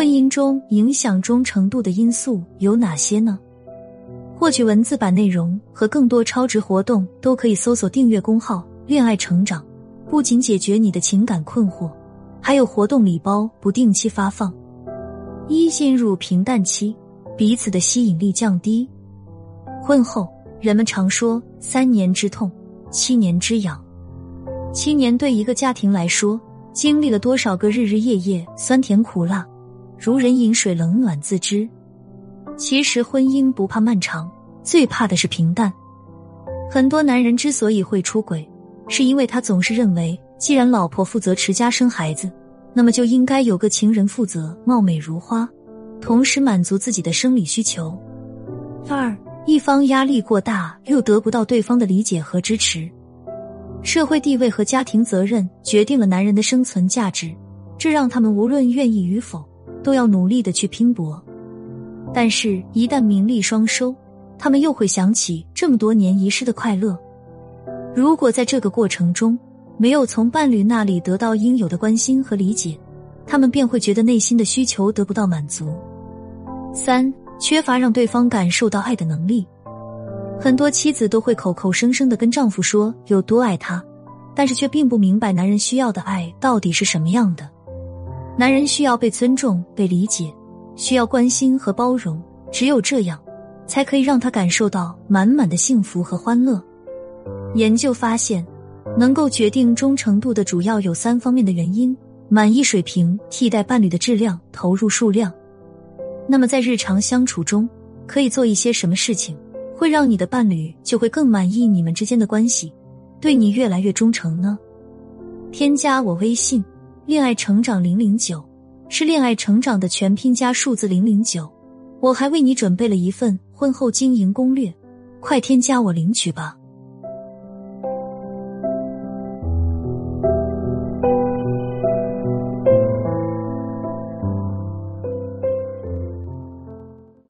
婚姻中影响忠诚度的因素有哪些呢？获取文字版内容和更多超值活动，都可以搜索订阅公号“恋爱成长”。不仅解决你的情感困惑，还有活动礼包不定期发放。一进入平淡期，彼此的吸引力降低。婚后，人们常说“三年之痛，七年之痒”。七年对一个家庭来说，经历了多少个日日夜夜、酸甜苦辣，如人饮水，冷暖自知。其实婚姻不怕漫长，最怕的是平淡。很多男人之所以会出轨，是因为他总是认为，既然老婆负责持家生孩子，那么就应该有个情人负责貌美如花，同时满足自己的生理需求。二，一方压力过大，又得不到对方的理解和支持。社会地位和家庭责任决定了男人的生存价值，这让他们无论愿意与否，都要努力的去拼搏。但是，一旦名利双收，他们又会想起这么多年遗失的快乐。如果在这个过程中没有从伴侣那里得到应有的关心和理解，他们便会觉得内心的需求得不到满足。三、缺乏让对方感受到爱的能力。很多妻子都会口口声声的跟丈夫说有多爱他，但是却并不明白男人需要的爱到底是什么样的。男人需要被尊重、被理解。需要关心和包容，只有这样，才可以让他感受到满满的幸福和欢乐。研究发现，能够决定忠诚度的主要有三方面的原因：满意水平、替代伴侣的质量、投入数量。那么，在日常相处中，可以做一些什么事情，会让你的伴侣就会更满意你们之间的关系，对你越来越忠诚呢？添加我微信，恋爱成长零零九。是恋爱成长的全拼加数字零零九，我还为你准备了一份婚后经营攻略，快添加我领取吧。